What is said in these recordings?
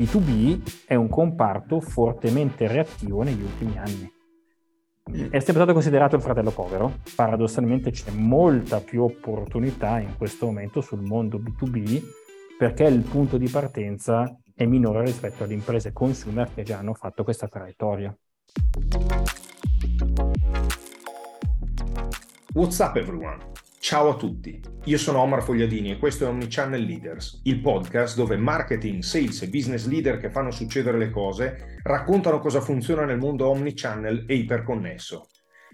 B2B è un comparto fortemente reattivo negli ultimi anni. È sempre stato considerato il fratello povero, paradossalmente c'è molta più opportunità in questo momento sul mondo B2B perché il punto di partenza è minore rispetto alle imprese consumer che già hanno fatto questa traiettoria. What's up everyone? Ciao a tutti, io sono Omar Fogliadini e questo è Omnichannel Leaders, il podcast dove marketing, sales e business leader che fanno succedere le cose raccontano cosa funziona nel mondo omnichannel e iperconnesso.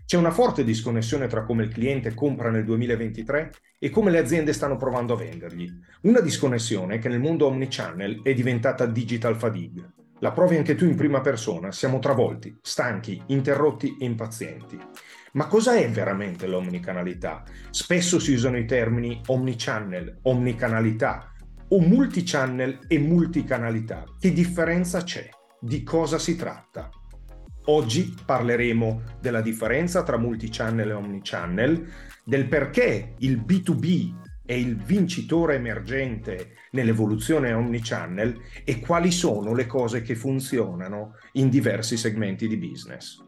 C'è una forte disconnessione tra come il cliente compra nel 2023 e come le aziende stanno provando a vendergli. Una disconnessione che nel mondo omnichannel è diventata digital fatigue. La provi anche tu in prima persona, siamo travolti, stanchi, interrotti e impazienti. Ma cosa è veramente l'omnicanalità? Spesso si usano i termini omnichannel, omnicanalità o multichannel e multicanalità. Che differenza c'è? Di cosa si tratta? Oggi parleremo della differenza tra multichannel e omnichannel, del perché il B2B è il vincitore emergente nell'evoluzione omnichannel e quali sono le cose che funzionano in diversi segmenti di business.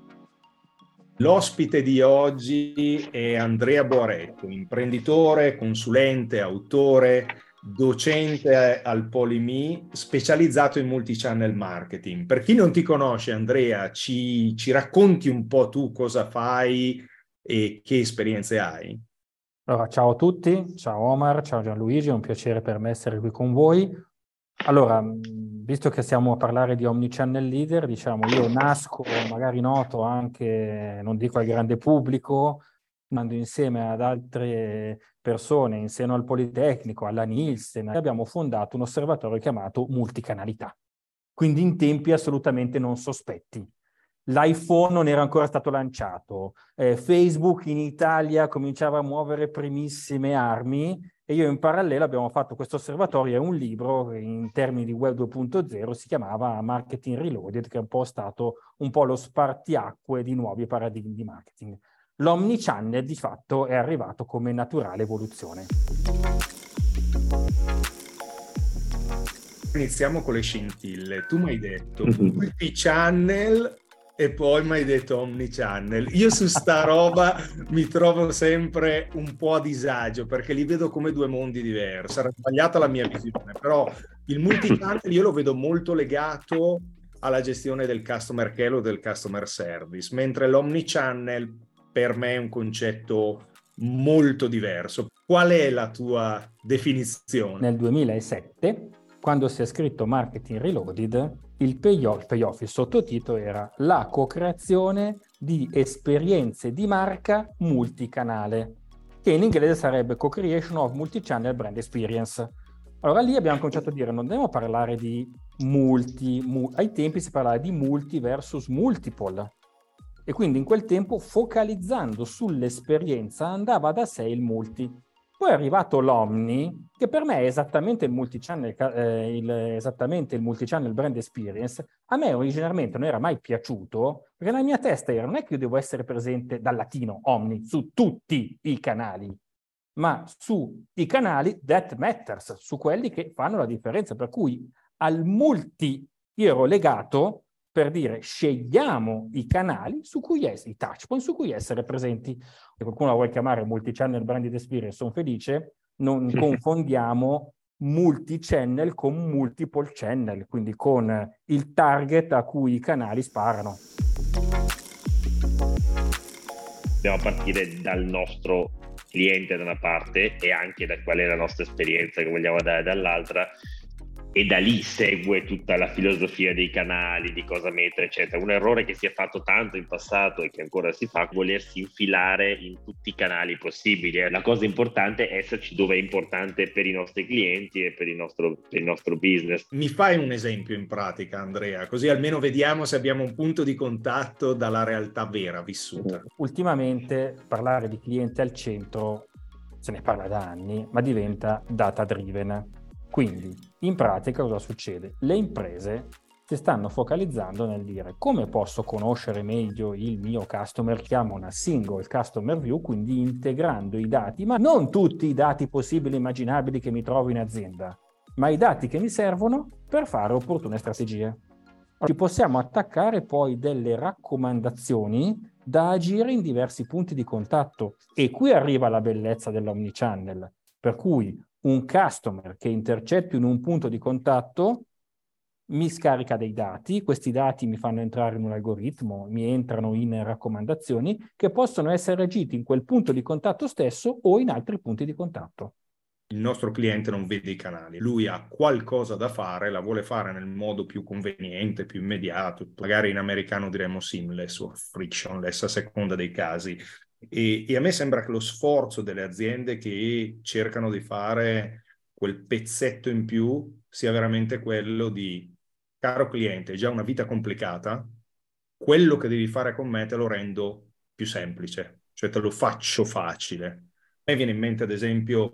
L'ospite di oggi è Andrea Boaretto, imprenditore, consulente, autore, docente al Polimi, specializzato in multichannel marketing. Per chi non ti conosce, Andrea, ci, ci racconti un po' tu cosa fai e che esperienze hai? Allora, ciao a tutti, ciao Omar, ciao Gianluigi, è un piacere per me essere qui con voi. Allora, visto che stiamo a parlare di omnichannel leader, diciamo, io nasco, magari noto anche, non dico al grande pubblico, andando insieme ad altre persone in seno al Politecnico, alla Nielsen, abbiamo fondato un osservatorio chiamato Multicanalità, quindi in tempi assolutamente non sospetti. L'iPhone non era ancora stato lanciato, eh, Facebook in Italia cominciava a muovere primissime armi e io in parallelo abbiamo fatto questo osservatorio e un libro in termini di web 2.0 si chiamava Marketing Reloaded, che è un po' stato un po' lo spartiacque di nuovi paradigmi di marketing. L'omnichannel di fatto è arrivato come naturale evoluzione. Iniziamo con le scintille. Tu mi hai detto multi-channel e poi mi hai detto Omnichannel. Io su sta roba mi trovo sempre un po' a disagio perché li vedo come due mondi diversi. Sarà sbagliata la mia visione, però il multichannel io lo vedo molto legato alla gestione del customer care o del customer service, mentre l'omnichannel per me è un concetto molto diverso. Qual è la tua definizione? Nel 2007, quando si è scritto Marketing Reloaded, il payoff, payoff, il sottotitolo era la co-creazione di esperienze di marca multicanale, che in inglese sarebbe co-creation of multi-channel brand experience. Allora lì abbiamo cominciato a dire non dobbiamo parlare di multi, mu- ai tempi si parlava di multi versus multiple e quindi in quel tempo focalizzando sull'esperienza andava da sé il multi. Poi è arrivato l'Omni, che per me è esattamente il multichannel, eh, il, esattamente il multichannel brand experience. A me originariamente non era mai piaciuto, perché nella mia testa era non è che io devo essere presente dal latino Omni su tutti i canali, ma sui canali that matters, su quelli che fanno la differenza. Per cui al multi io ero legato per dire scegliamo i canali su cui essere, i touch point su cui essere presenti. Se qualcuno la vuole chiamare multi-channel branded experience, sono felice, non confondiamo multi-channel con multiple channel, quindi con il target a cui i canali sparano. Dobbiamo partire dal nostro cliente da una parte e anche da qual è la nostra esperienza che vogliamo dare dall'altra e da lì segue tutta la filosofia dei canali, di cosa mettere, eccetera. Un errore che si è fatto tanto in passato e che ancora si fa, volersi infilare in tutti i canali possibili. La cosa importante è esserci dove è importante per i nostri clienti e per il nostro, per il nostro business. Mi fai un esempio in pratica, Andrea, così almeno vediamo se abbiamo un punto di contatto dalla realtà vera vissuta. Ultimamente parlare di cliente al centro se ne parla da anni, ma diventa data driven quindi, in pratica cosa succede? Le imprese si stanno focalizzando nel dire come posso conoscere meglio il mio customer, chiamo una single customer view, quindi integrando i dati, ma non tutti i dati possibili e immaginabili che mi trovo in azienda. ma i dati che mi servono per fare opportune strategie. Ci possiamo attaccare poi delle raccomandazioni da agire in diversi punti di contatto e qui arriva la bellezza dell'omnichannel, per cui un customer che intercetto in un punto di contatto mi scarica dei dati, questi dati mi fanno entrare in un algoritmo, mi entrano in raccomandazioni che possono essere agiti in quel punto di contatto stesso o in altri punti di contatto. Il nostro cliente non vede i canali, lui ha qualcosa da fare, la vuole fare nel modo più conveniente, più immediato, magari in americano diremmo seamless o frictionless a seconda dei casi. E, e a me sembra che lo sforzo delle aziende che cercano di fare quel pezzetto in più sia veramente quello di caro cliente, già una vita complicata, quello che devi fare con me te lo rendo più semplice, cioè te lo faccio facile. A me viene in mente, ad esempio,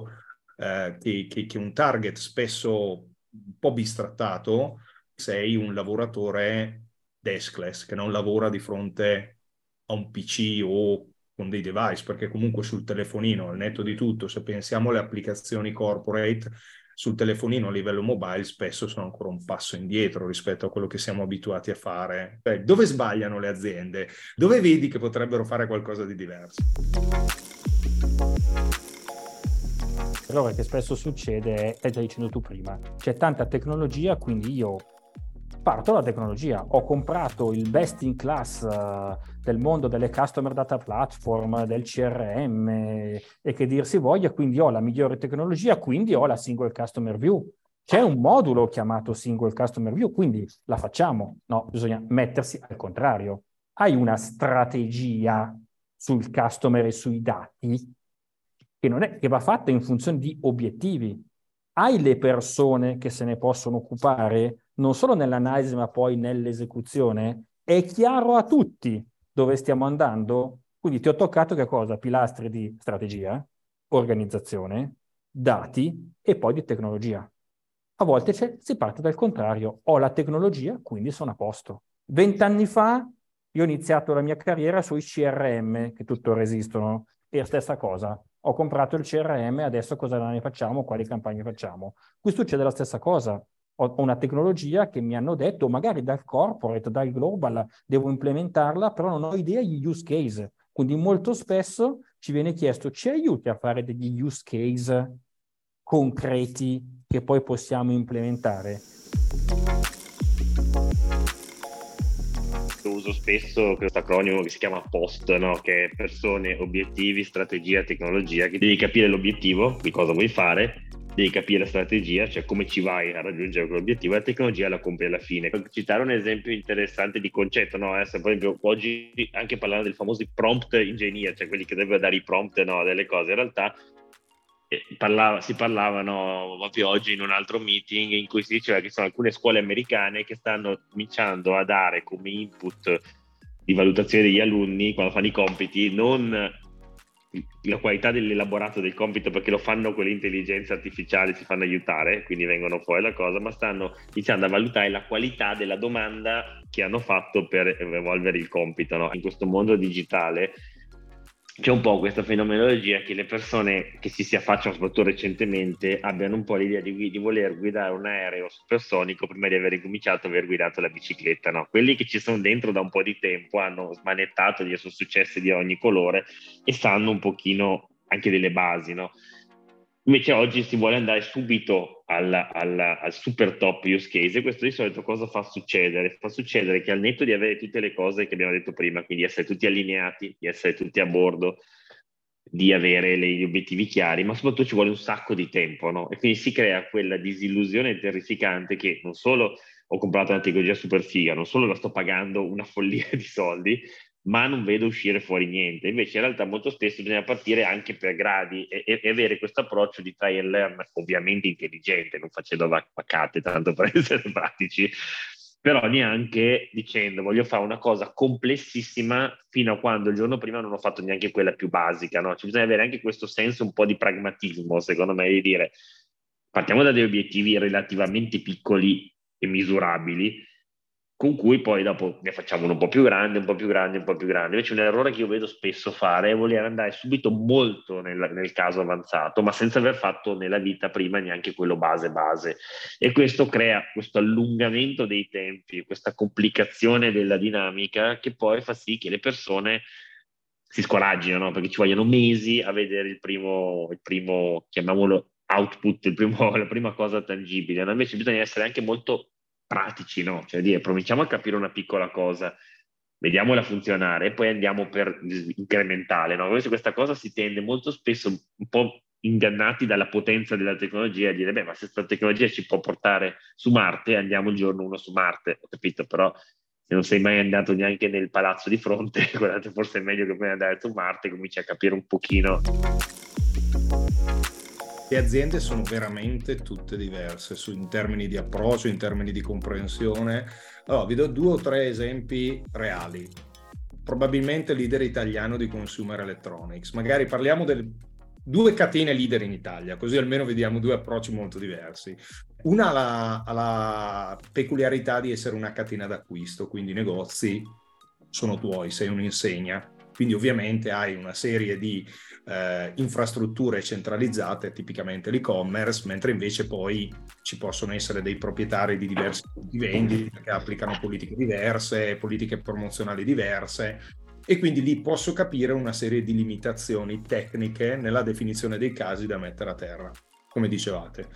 eh, che, che, che un target spesso un po' bistrattato, sei un lavoratore deskless che non lavora di fronte a un PC o con dei device, perché comunque sul telefonino, al netto di tutto, se pensiamo alle applicazioni corporate, sul telefonino a livello mobile spesso sono ancora un passo indietro rispetto a quello che siamo abituati a fare. Beh, dove sbagliano le aziende? Dove vedi che potrebbero fare qualcosa di diverso? Allora, che spesso succede è, stai dicendo tu prima, c'è tanta tecnologia, quindi io parto dalla tecnologia. Ho comprato il best in class uh, del mondo delle customer data platform, del CRM e che dir si voglia, quindi ho la migliore tecnologia, quindi ho la single customer view. C'è un modulo chiamato single customer view, quindi la facciamo. No, bisogna mettersi al contrario. Hai una strategia sul customer e sui dati che, non è, che va fatta in funzione di obiettivi. Hai le persone che se ne possono occupare non solo nell'analisi ma poi nell'esecuzione, è chiaro a tutti dove stiamo andando? Quindi ti ho toccato che cosa? Pilastri di strategia, organizzazione, dati e poi di tecnologia. A volte si parte dal contrario, ho la tecnologia, quindi sono a posto. Vent'anni fa io ho iniziato la mia carriera sui CRM, che tuttora esistono, e la stessa cosa. Ho comprato il CRM, adesso cosa ne facciamo, quali campagne facciamo. Qui succede la stessa cosa ho una tecnologia che mi hanno detto, magari dal corporate, dal global, devo implementarla, però non ho idea di use case. Quindi molto spesso ci viene chiesto, ci aiuti a fare degli use case concreti che poi possiamo implementare? Uso spesso questo acronimo che si chiama POST, no? che è persone, obiettivi, strategia, tecnologia, che devi capire l'obiettivo, di cosa vuoi fare, devi capire la strategia, cioè come ci vai a raggiungere quell'obiettivo, la tecnologia la compri alla fine. Per citare un esempio interessante di concetto, no? Eh, per esempio, oggi anche parlando del famoso prompt engineer, cioè quelli che devono dare i prompt no, delle cose, in realtà eh, Parlava, si parlava no, proprio oggi in un altro meeting in cui si diceva che ci sono alcune scuole americane che stanno cominciando a dare come input di valutazione degli alunni quando fanno i compiti non la qualità dell'elaborato del compito perché lo fanno con le intelligenze artificiali, si fanno aiutare, quindi vengono fuori la cosa, ma stanno iniziando a valutare la qualità della domanda che hanno fatto per evolvere il compito. No? In questo mondo digitale c'è un po' questa fenomenologia che le persone che si si affacciano, soprattutto recentemente, abbiano un po' l'idea di, di, voler guidare un aereo supersonico prima di aver cominciato a aver guidato la bicicletta. No? Quelli che ci sono dentro da un po' di tempo hanno smanettato, gli sono successi di ogni colore e sanno un pochino anche delle basi. No? Invece oggi si vuole andare subito al, al, al, super top use case e questo di solito cosa fa succedere? Fa succedere che al netto di avere tutte le cose che abbiamo detto prima, quindi essere tutti allineati, di essere tutti a bordo, di avere gli obiettivi chiari, ma soprattutto ci vuole un sacco di tempo, no? E quindi si crea quella disillusione terrificante che non solo ho comprato una tecnologia super figa, non solo la sto pagando una follia di soldi, ma non vedo uscire fuori niente. Invece in realtà molto spesso bisogna partire anche per gradi e, e, e avere questo approccio di try and learn, ovviamente intelligente, non facendo vaccate tanto per essere pratici, però neanche dicendo voglio fare una cosa complessissima fino a quando il giorno prima non ho fatto neanche quella più basica. No? Ci bisogna avere anche questo senso un po' di pragmatismo, secondo me, di dire partiamo da degli obiettivi relativamente piccoli e misurabili con cui poi dopo ne facciamo un po' più grande, un po' più grande, un po' più grande. Invece un errore che io vedo spesso fare è voler andare subito molto nel, nel caso avanzato, ma senza aver fatto nella vita prima neanche quello base base. E questo crea questo allungamento dei tempi, questa complicazione della dinamica che poi fa sì che le persone si scoraggino, no? perché ci vogliono mesi a vedere il primo, il primo chiamiamolo output, il primo, la prima cosa tangibile. No? Invece bisogna essere anche molto pratici, no? Cioè dire, proviamo a capire una piccola cosa, vediamola funzionare e poi andiamo per incrementale, no? Invece questa cosa si tende molto spesso un po' ingannati dalla potenza della tecnologia a dire, beh, ma se questa tecnologia ci può portare su Marte, andiamo il giorno uno su Marte, ho capito, però se non sei mai andato neanche nel palazzo di fronte, guardate, forse è meglio che poi andare su Marte, cominci a capire un pochino le aziende sono veramente tutte diverse su, in termini di approccio, in termini di comprensione. Allora, vi do due o tre esempi reali. Probabilmente leader italiano di consumer electronics. Magari parliamo delle due catene leader in Italia, così almeno vediamo due approcci molto diversi. Una ha la, ha la peculiarità di essere una catena d'acquisto, quindi i negozi sono tuoi, sei un'insegna, quindi ovviamente hai una serie di eh, infrastrutture centralizzate, tipicamente l'e-commerce, mentre invece poi ci possono essere dei proprietari di diversi punti vendita che applicano politiche diverse, politiche promozionali diverse e quindi lì posso capire una serie di limitazioni tecniche nella definizione dei casi da mettere a terra, come dicevate.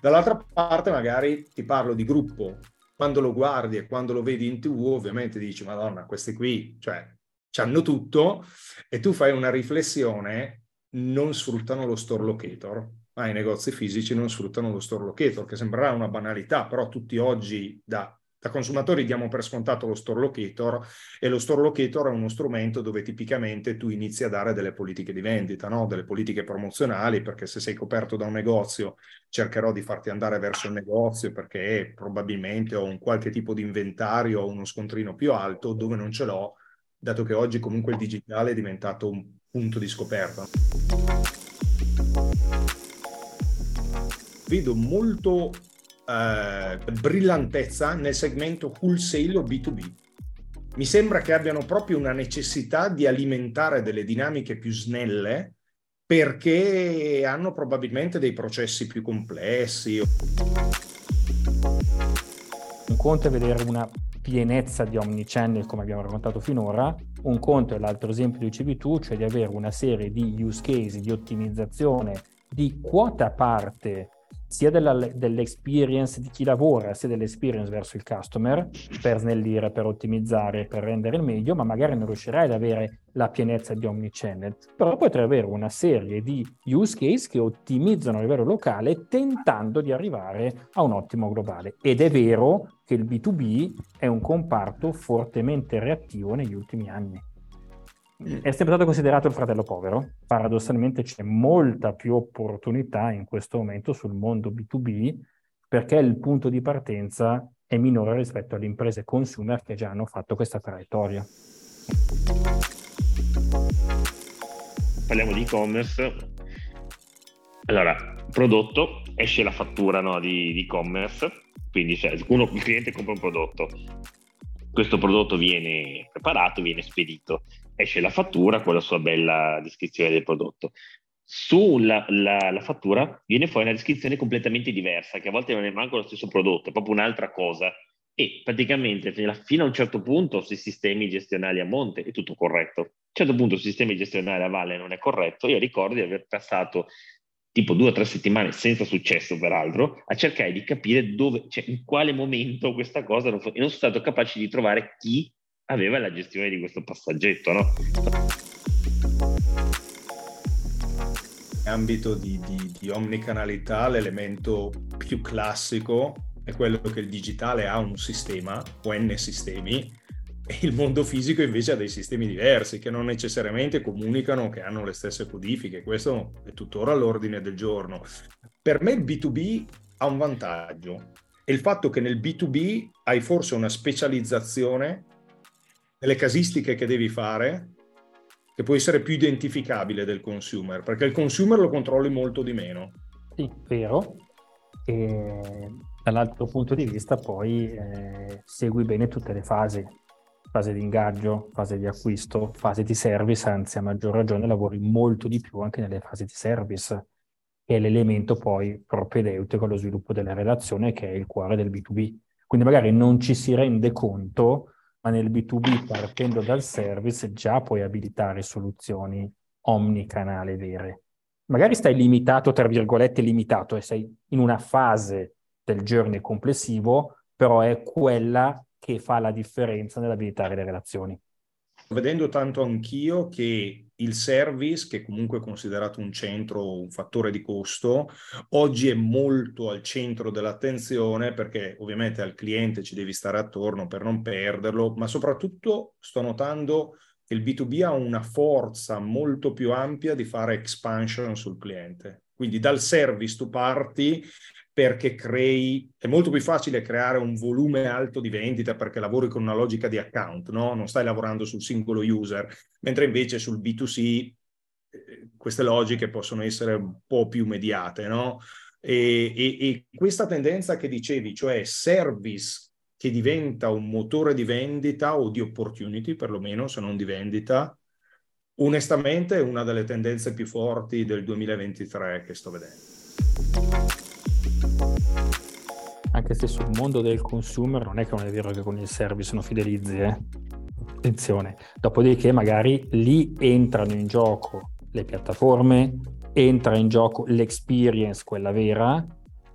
Dall'altra parte magari ti parlo di gruppo, quando lo guardi e quando lo vedi in tv ovviamente dici madonna questi qui, cioè hanno tutto e tu fai una riflessione, non sfruttano lo store locator. Ah, I negozi fisici non sfruttano lo store locator, che sembrerà una banalità, però tutti oggi da, da consumatori diamo per scontato lo store locator e lo store locator è uno strumento dove tipicamente tu inizi a dare delle politiche di vendita, no? delle politiche promozionali, perché se sei coperto da un negozio cercherò di farti andare verso il negozio perché probabilmente ho un qualche tipo di inventario o uno scontrino più alto, dove non ce l'ho dato che oggi comunque il digitale è diventato un punto di scoperta. Vedo molto eh, brillantezza nel segmento wholesale o B2B. Mi sembra che abbiano proprio una necessità di alimentare delle dinamiche più snelle perché hanno probabilmente dei processi più complessi. Un conto è vedere una pienezza di omnichannel come abbiamo raccontato finora, un conto è l'altro esempio di CB2, cioè di avere una serie di use case di ottimizzazione di quota parte sia della, dell'experience di chi lavora, sia dell'experience verso il customer, per snellire, per ottimizzare, per rendere il meglio, ma magari non riuscirai ad avere la pienezza di omnichannel. Però potrai avere una serie di use case che ottimizzano a livello locale tentando di arrivare a un ottimo globale. Ed è vero che il B2B è un comparto fortemente reattivo negli ultimi anni. Mm. È sempre stato considerato il fratello povero. Paradossalmente c'è molta più opportunità in questo momento sul mondo B2B perché il punto di partenza è minore rispetto alle imprese consumer che già hanno fatto questa traiettoria. Parliamo di e-commerce. Allora, prodotto, esce la fattura no, di e-commerce, quindi cioè, uno, il cliente compra un prodotto, questo prodotto viene preparato, viene spedito esce la fattura con la sua bella descrizione del prodotto. Sulla la, la fattura viene fuori una descrizione completamente diversa, che a volte non è manco lo stesso prodotto, è proprio un'altra cosa. E praticamente fino a un certo punto sui sistemi gestionali a monte è tutto corretto. A un certo punto sui sistemi gestionali a valle non è corretto. Io ricordo di aver passato tipo due o tre settimane senza successo peraltro, a cercare di capire dove, cioè in quale momento questa cosa non fu- e non sono stato capace di trovare chi aveva la gestione di questo passaggetto, no? In ambito di, di, di omnicanalità l'elemento più classico è quello che il digitale ha un sistema o n sistemi il mondo fisico invece ha dei sistemi diversi che non necessariamente comunicano che hanno le stesse codifiche. Questo è tuttora all'ordine del giorno. Per me il B2B ha un vantaggio, è il fatto che nel B2B hai forse una specializzazione nelle casistiche che devi fare che può essere più identificabile del consumer, perché il consumer lo controlli molto di meno. Sì, vero. e dall'altro punto di vista poi eh, segui bene tutte le fasi, fase di ingaggio, fase di acquisto, fase di service, anzi a maggior ragione lavori molto di più anche nelle fasi di service, che è l'elemento poi propedeutico allo sviluppo della relazione che è il cuore del B2B. Quindi magari non ci si rende conto, ma nel B2B partendo dal service già puoi abilitare soluzioni omnicanale vere. Magari stai limitato, tra virgolette, limitato e sei in una fase del journey complessivo, però è quella che fa la differenza nell'abilitare le relazioni. Vedendo tanto anch'io che il service, che comunque è considerato un centro, un fattore di costo, oggi è molto al centro dell'attenzione perché ovviamente al cliente ci devi stare attorno per non perderlo, ma soprattutto sto notando che il B2B ha una forza molto più ampia di fare expansion sul cliente. Quindi dal service tu parti perché crei, è molto più facile creare un volume alto di vendita perché lavori con una logica di account, no? non stai lavorando sul singolo user, mentre invece sul B2C eh, queste logiche possono essere un po' più mediate. No? E, e, e questa tendenza che dicevi, cioè service che diventa un motore di vendita o di opportunity perlomeno, se non di vendita, onestamente è una delle tendenze più forti del 2023 che sto vedendo anche se sul mondo del consumer non è che non è vero che con il service non fidelizzi, eh? attenzione. Dopodiché magari lì entrano in gioco le piattaforme, entra in gioco l'experience, quella vera,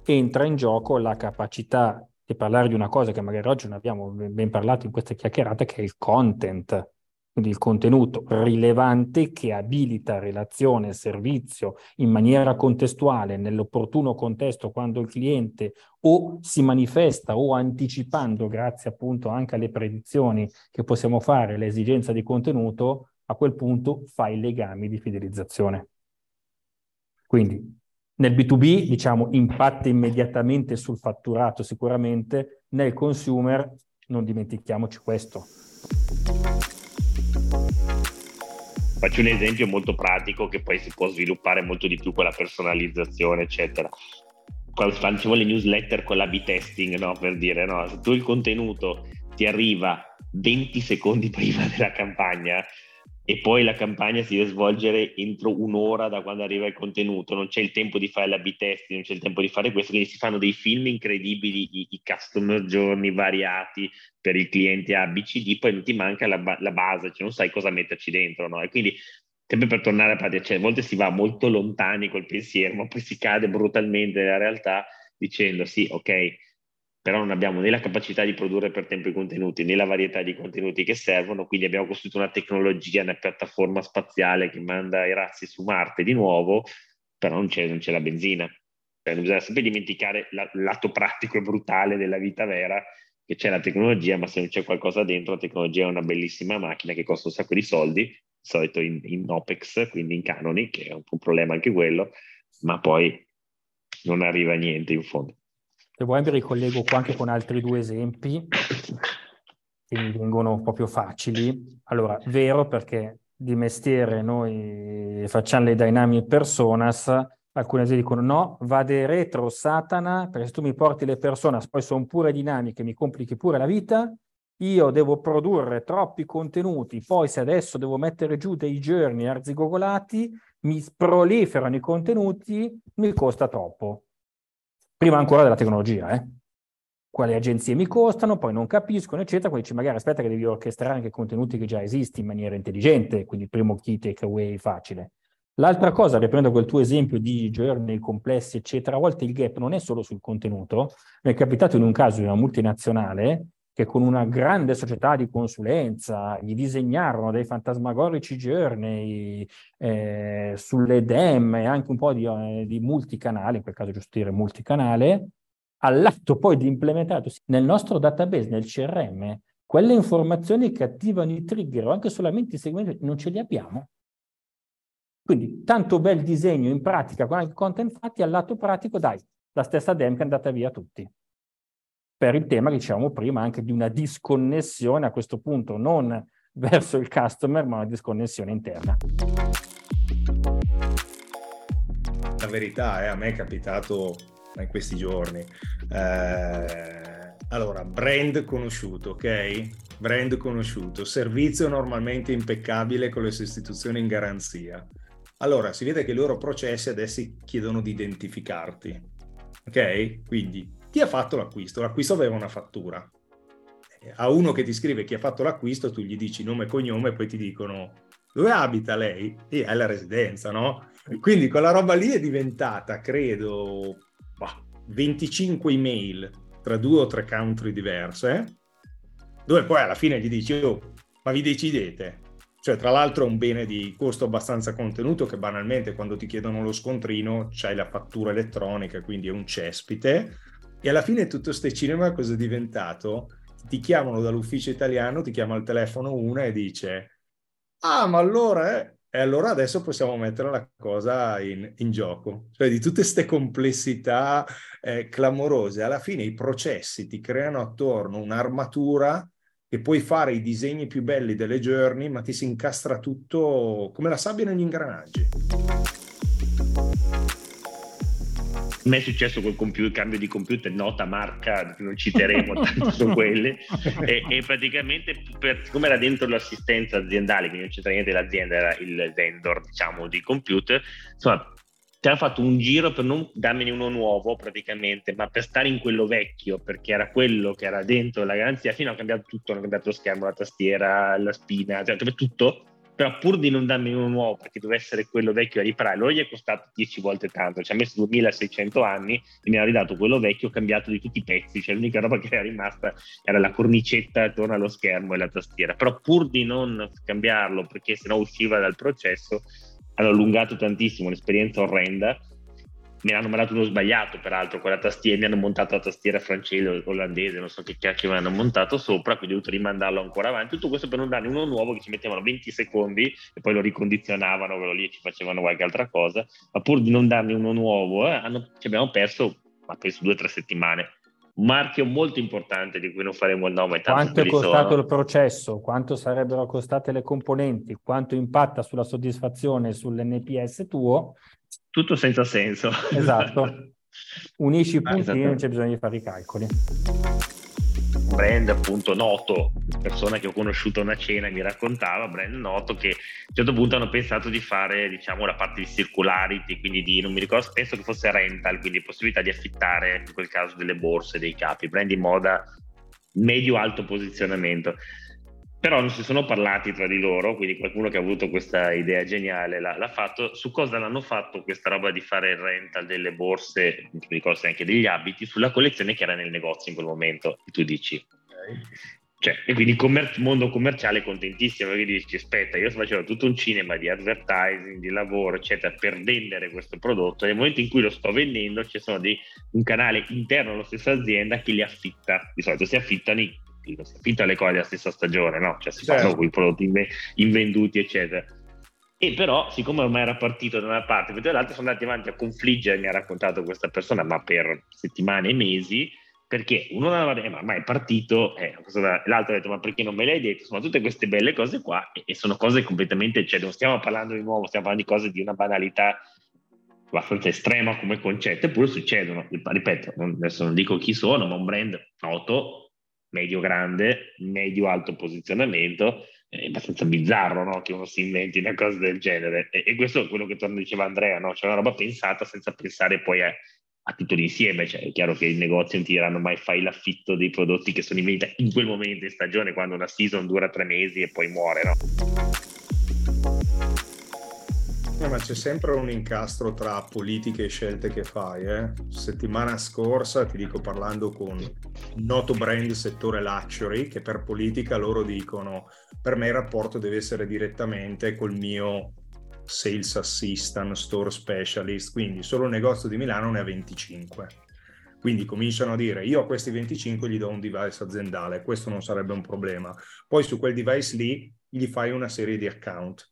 entra in gioco la capacità di parlare di una cosa che magari oggi non abbiamo ben parlato in questa chiacchierata, che è il content quindi il contenuto rilevante che abilita relazione e servizio in maniera contestuale nell'opportuno contesto quando il cliente o si manifesta o anticipando, grazie appunto anche alle predizioni che possiamo fare, l'esigenza di contenuto, a quel punto fa i legami di fidelizzazione. Quindi nel B2B, diciamo, impatta immediatamente sul fatturato sicuramente, nel consumer non dimentichiamoci questo. Faccio un esempio molto pratico che poi si può sviluppare molto di più con la personalizzazione, eccetera. Quando facciamo le newsletter con l'A-B testing, no? per dire, no? se tu il contenuto ti arriva 20 secondi prima della campagna, e poi la campagna si deve svolgere entro un'ora da quando arriva il contenuto, non c'è il tempo di fare la B-test, non c'è il tempo di fare questo, quindi si fanno dei film incredibili, i, i customer journey variati per il cliente ABCD, poi non ti manca la, la base, cioè non sai cosa metterci dentro, no? E quindi sempre per tornare a parte, cioè a volte si va molto lontani col pensiero, ma poi si cade brutalmente nella realtà dicendo sì, ok, però non abbiamo né la capacità di produrre per tempo i contenuti né la varietà di contenuti che servono, quindi abbiamo costruito una tecnologia, una piattaforma spaziale che manda i razzi su Marte di nuovo, però non c'è, non c'è la benzina. Cioè, non bisogna sempre dimenticare il lato pratico e brutale della vita vera, che c'è la tecnologia, ma se non c'è qualcosa dentro, la tecnologia è una bellissima macchina che costa un sacco di soldi, di solito in, in OPEX, quindi in canoni, che è un, un problema anche quello, ma poi non arriva niente in fondo. Se vuoi mi ricollego qua anche con altri due esempi che mi vengono proprio facili. Allora, vero perché di mestiere noi facciamo le dynamic personas, alcune aziende dicono no, vade retro Satana, perché se tu mi porti le personas, poi sono pure dinamiche, mi complichi pure la vita, io devo produrre troppi contenuti, poi se adesso devo mettere giù dei giorni arzigogolati, mi proliferano i contenuti, mi costa troppo prima ancora della tecnologia, eh? quali agenzie mi costano, poi non capiscono, eccetera, poi dici magari aspetta che devi orchestrare anche contenuti che già esisti in maniera intelligente, quindi il primo key takeaway facile. L'altra cosa, riprendo quel tuo esempio di journey complessi, eccetera, a volte il gap non è solo sul contenuto, mi è capitato in un caso di una multinazionale che con una grande società di consulenza gli disegnarono dei fantasmagorici journey eh, sulle DEM e anche un po' di, eh, di multicanale, in quel caso giusto dire multicanale, all'atto poi di implementato nel nostro database, nel CRM, quelle informazioni che attivano i trigger o anche solamente i segmenti non ce li abbiamo. Quindi tanto bel disegno in pratica con anche content fatti, al lato pratico, dai, la stessa DEM che è andata via tutti per il tema che dicevamo prima anche di una disconnessione a questo punto non verso il customer ma una disconnessione interna. La verità è, a me è capitato in questi giorni. Eh, allora, brand conosciuto, ok? Brand conosciuto, servizio normalmente impeccabile con le sostituzioni in garanzia. Allora, si vede che i loro processi adesso chiedono di identificarti, ok? Quindi chi ha fatto l'acquisto? L'acquisto aveva una fattura. A uno che ti scrive chi ha fatto l'acquisto, tu gli dici nome e cognome e poi ti dicono dove abita lei? E è la residenza, no? Quindi quella roba lì è diventata, credo, bah, 25 email tra due o tre country diverse, dove poi alla fine gli dici, oh, ma vi decidete? Cioè, tra l'altro è un bene di costo abbastanza contenuto che banalmente quando ti chiedono lo scontrino c'hai la fattura elettronica, quindi è un cespite. E alla fine tutto ste cinema cosa è diventato? Ti chiamano dall'ufficio italiano, ti chiama al telefono una e dice ah, ma allora, eh, e allora adesso possiamo mettere la cosa in, in gioco. Cioè di tutte queste complessità eh, clamorose, alla fine i processi ti creano attorno un'armatura che puoi fare i disegni più belli delle journey, ma ti si incastra tutto come la sabbia negli ingranaggi me è successo col computer, cambio di computer, nota, marca, non citeremo tanto su quelle, e, e, praticamente per, siccome era dentro l'assistenza aziendale, quindi non c'entra niente l'azienda, era il vendor diciamo di computer, insomma ti hanno fatto un giro per non darmene uno nuovo praticamente, ma per stare in quello vecchio, perché era quello che era dentro la garanzia, fino a cambiato tutto, hanno cambiato lo schermo, la tastiera, la spina, cioè tutto, però pur di non darmi uno nuovo perché doveva essere quello vecchio a riparare, allora gli è costato 10 volte tanto, ci ha messo 2600 anni e mi ha ridato quello vecchio cambiato di tutti i pezzi, cioè l'unica roba che era rimasta era la cornicetta attorno allo schermo e la tastiera, però pur di non cambiarlo perché sennò usciva dal processo, hanno allungato tantissimo, un'esperienza orrenda mi hanno mandato uno sbagliato peraltro con la tastiera, mi hanno montato la tastiera francese o olandese, non so che cacchio mi hanno montato sopra, quindi ho dovuto rimandarlo ancora avanti, tutto questo per non darne uno nuovo che ci mettevano 20 secondi e poi lo ricondizionavano, quello lì ci facevano qualche altra cosa, ma pur di non darne uno nuovo eh, hanno, ci abbiamo perso, ma penso due o tre settimane. Marchio molto importante di cui non faremo il nome. Quanto è costato sono. il processo? Quanto sarebbero costate le componenti? Quanto impatta sulla soddisfazione sull'NPS tuo? tutto senza senso. Esatto. Unisci i puntini, non c'è bisogno di fare i calcoli. Brand appunto noto, persona che ho conosciuto a una cena e mi raccontava, brand noto che a un certo punto hanno pensato di fare diciamo la parte di circularity, quindi di, non mi ricordo, penso che fosse rental, quindi possibilità di affittare in quel caso delle borse, dei capi, brand di moda medio-alto posizionamento però non si sono parlati tra di loro, quindi qualcuno che ha avuto questa idea geniale l'ha, l'ha, fatto. Su cosa l'hanno fatto questa roba di fare il rental delle borse, di cose anche degli abiti, sulla collezione che era nel negozio in quel momento, e tu dici. Okay. Cioè, e quindi il commer- mondo commerciale è contentissimo perché dici aspetta io sto facendo tutto un cinema di advertising, di lavoro eccetera per vendere questo prodotto nel momento in cui lo sto vendendo c'è sono dei, un canale interno alla stessa azienda che li affitta di solito si affittano i non si affitta le cose della stessa stagione, no? Cioè si certo. fanno quei prodotti invenduti, eccetera. E però, siccome ormai era partito da una parte e dall'altra, sono andati avanti a confliggere, mi ha raccontato questa persona, ma per settimane e mesi, perché uno aveva detto, eh, ma ormai è partito, eh, l'altro ha detto, ma perché non me l'hai detto? Sono tutte queste belle cose qua e, e sono cose completamente, cioè non stiamo parlando di nuovo, stiamo parlando di cose di una banalità abbastanza estrema come concetto, eppure succedono. Ripeto, non, adesso non dico chi sono, ma un brand noto medio-grande, medio-alto posizionamento, è abbastanza bizzarro no? che uno si inventi una cosa del genere. E, e questo è quello che torna diceva Andrea, no? c'è una roba pensata senza pensare poi a, a tutto l'insieme. Cioè, è chiaro che i negozi non ti diranno mai fai l'affitto dei prodotti che sono in vendita in quel momento in stagione, quando una season dura tre mesi e poi muore. No? Eh, ma c'è sempre un incastro tra politiche e scelte che fai. Eh? Settimana scorsa, ti dico, parlando con un noto brand settore luxury, che per politica loro dicono, per me il rapporto deve essere direttamente col mio sales assistant, store specialist, quindi solo il negozio di Milano ne ha 25. Quindi cominciano a dire io a questi 25 gli do un device aziendale, questo non sarebbe un problema. Poi su quel device lì gli fai una serie di account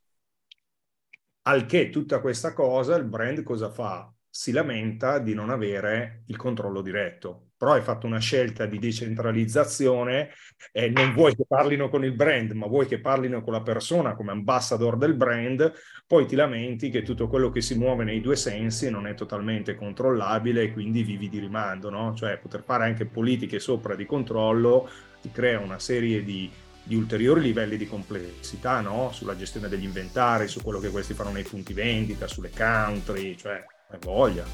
al che tutta questa cosa, il brand cosa fa? si lamenta di non avere il controllo diretto. Però hai fatto una scelta di decentralizzazione e non vuoi che parlino con il brand, ma vuoi che parlino con la persona come ambassador del brand, poi ti lamenti che tutto quello che si muove nei due sensi non è totalmente controllabile e quindi vivi di rimando, no? Cioè poter fare anche politiche sopra di controllo ti crea una serie di di ulteriori livelli di complessità no? sulla gestione degli inventari, su quello che questi fanno nei punti vendita, sulle country, cioè è voglia.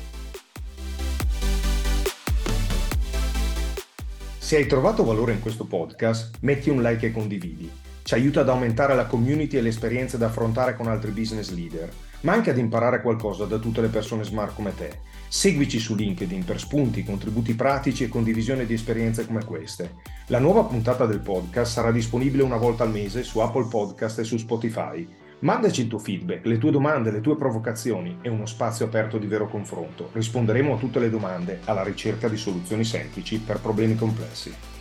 Se hai trovato valore in questo podcast, metti un like e condividi. Ci aiuta ad aumentare la community e le esperienze da affrontare con altri business leader, ma anche ad imparare qualcosa da tutte le persone smart come te. Seguici su LinkedIn per spunti, contributi pratici e condivisione di esperienze come queste. La nuova puntata del podcast sarà disponibile una volta al mese su Apple Podcast e su Spotify. Mandaci il tuo feedback, le tue domande, le tue provocazioni e uno spazio aperto di vero confronto. Risponderemo a tutte le domande alla ricerca di soluzioni semplici per problemi complessi.